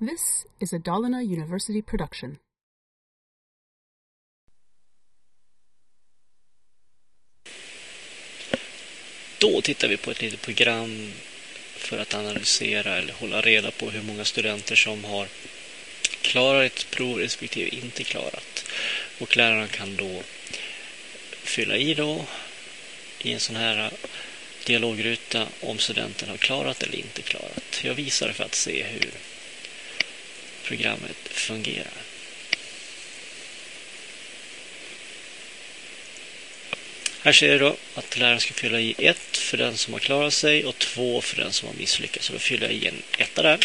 This is a Dalarna University production. Då tittar vi på ett litet program för att analysera eller hålla reda på hur många studenter som har klarat ett prov respektive inte klarat. Och lärarna kan då fylla i då i en sån här dialogruta om studenten har klarat eller inte klarat. Jag visar för att se hur programmet fungerar. Här ser du då att läraren ska fylla i 1 för den som har klarat sig och 2 för den som har misslyckats. Så då fyller jag i en etta där.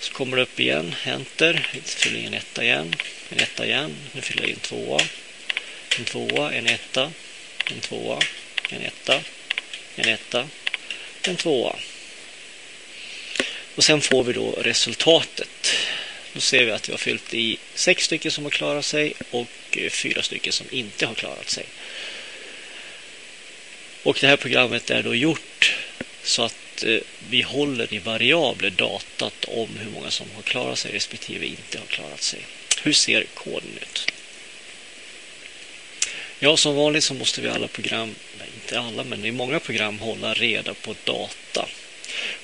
Så kommer det upp igen, enter, fyller i en etta igen, en etta igen, nu fyller jag i en tvåa, en tvåa, en etta, en tvåa, en etta, en etta, en tvåa. Och sen får vi då resultatet. Då ser vi att vi har fyllt i sex stycken som har klarat sig och eh, fyra stycken som inte har klarat sig. Och det här programmet är då gjort så att eh, vi håller i variabler datat om hur många som har klarat sig respektive inte har klarat sig. Hur ser koden ut? Ja, som vanligt så måste vi alla program, inte alla, men i många program hålla reda på data.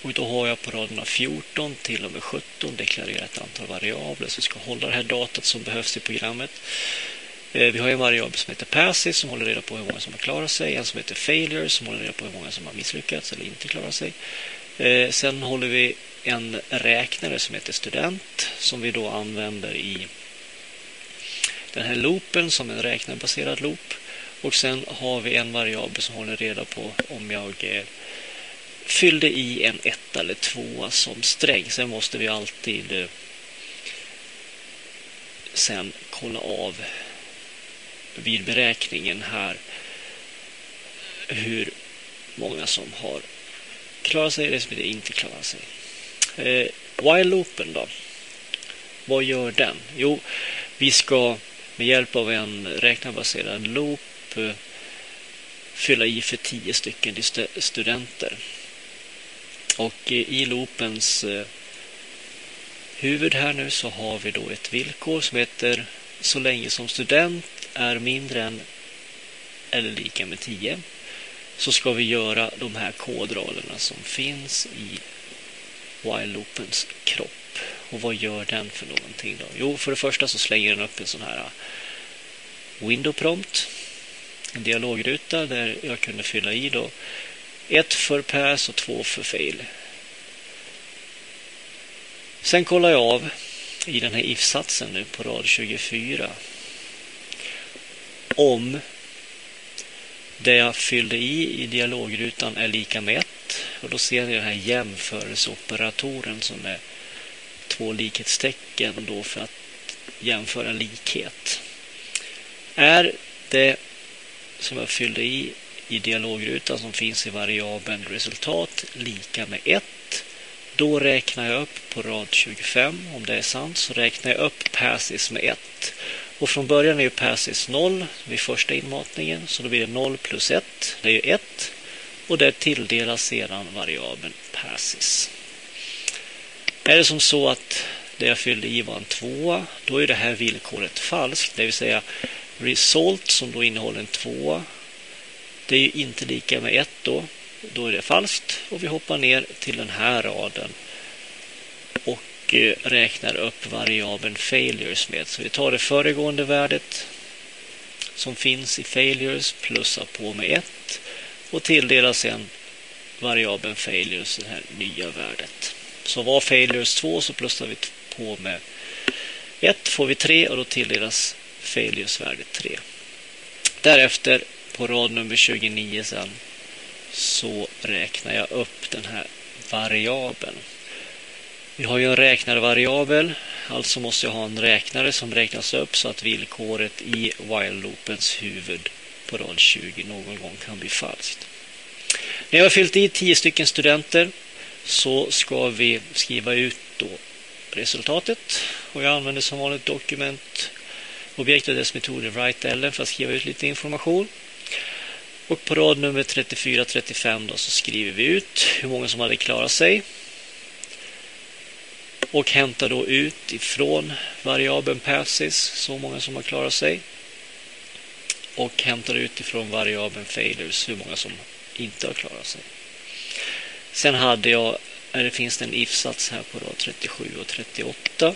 Och då har jag på raderna 14 till och med 17 deklarerat ett antal variabler som ska hålla det här datat som behövs i programmet. Eh, vi har en variabel som heter passive som håller reda på hur många som har klarat sig. En som heter failure som håller reda på hur många som har misslyckats eller inte klarat sig. Eh, sen håller vi en räknare som heter student som vi då använder i den här loopen som en räknarbaserad loop. Och sen har vi en variabel som håller reda på om jag eh, fyllde i en etta eller tvåa som sträng. Sen måste vi alltid eh, sen kolla av vid beräkningen här hur många som har klarat sig respektive inte klarat sig. Eh, while-loopen då? Vad gör den? Jo, vi ska med hjälp av en räknarbaserad loop eh, fylla i för tio stycken studenter. Och i loopens eh, huvud här nu så har vi då ett villkor som heter så länge som student är mindre än eller lika med 10 så ska vi göra de här kodraderna som finns i while-loopens kropp. Och vad gör den för någonting då? Jo, för det första så slänger den upp en sån här eh, window prompt. En dialogruta där jag kunde fylla i då ett för pass och två för fail. Sen kollar jag av i den här if-satsen nu på rad 24 om det jag fyllde i i dialogrutan är lika med 1 och då ser ni den här jämförelseoperatorn som är två likhetstecken då för att jämföra likhet. Är det som jag fyllde i i dialogrutan som finns i variabeln resultat lika med 1 då räknar jag upp på rad 25 om det är sant så räknar jag upp passes med 1 och från början är ju passes 0 vid första inmatningen så då blir det 0 plus 1, det är ju 1 och där tilldelas sedan variabeln passes. Är det som så att det jag fyllde i var en 2, då är det här villkoret falskt, det vill säga result som då innehåller en 2 det är ju inte lika med 1 då, då är det falskt och vi hoppar ner till den här raden och eh, räknar upp variabeln failures med. Så vi tar det föregående värdet som finns i failures plussar på med 1 och tilldelar sedan variabeln failures det här nya värdet. Så var failures 2 så plussar vi på med 1 får vi 3 och då tilldelas failures värdet 3. Därefter på rad nummer 29 sen så räknar jag upp den här variabeln. Vi har ju en räknarvariabel, alltså måste jag ha en räknare som räknas upp så att villkoret i while-loopens huvud på rad 20 någon gång kan bli falskt. När jag har fyllt i 10 stycken studenter så ska vi skriva ut då resultatet och jag använder som vanligt dokument objekt och dess metoder write för att skriva ut lite information. Och på rad nummer 34-35 då så skriver vi ut hur många som hade klarat sig. och hämtar då ut ifrån variabeln passes så många som har klarat sig och hämtar ut ifrån variabeln failures hur många som inte har klarat sig. Sen hade jag, eller finns det en if-sats här på rad 37 och 38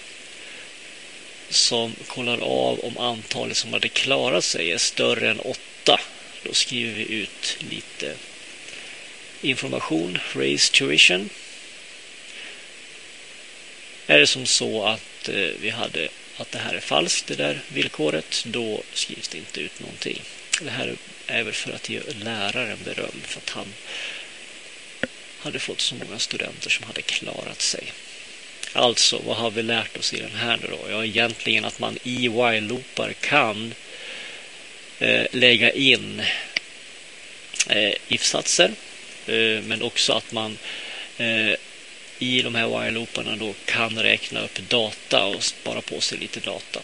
som kollar av om antalet som hade klarat sig är större än 8. Då skriver vi ut lite information, raise tuition. Är det som så att eh, vi hade att det här är falskt, det där villkoret, då skrivs det inte ut någonting. Det här är väl för att ge läraren beröm för att han hade fått så många studenter som hade klarat sig. Alltså, vad har vi lärt oss i den här då? Ja, egentligen att man e i while-loopar kan eh, Eh, lägga in eh, if-satser. Eh, men också att man i de här while-looparna då kan räkna upp data och spara på sig lite data.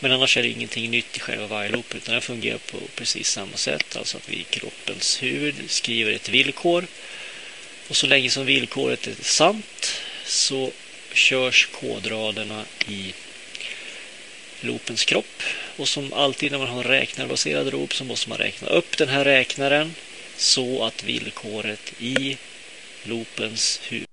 Men annars är det ingenting nytt i själva while-loopen utan den fungerar på precis samma sätt. Alltså att vi i kroppens huvud skriver ett villkor och så länge som villkoret är sant så körs kodraderna i loopens kropp. Och som alltid när man har räknarbaserad loop så måste man räkna upp den här räknaren så att villkoret i loopens huvud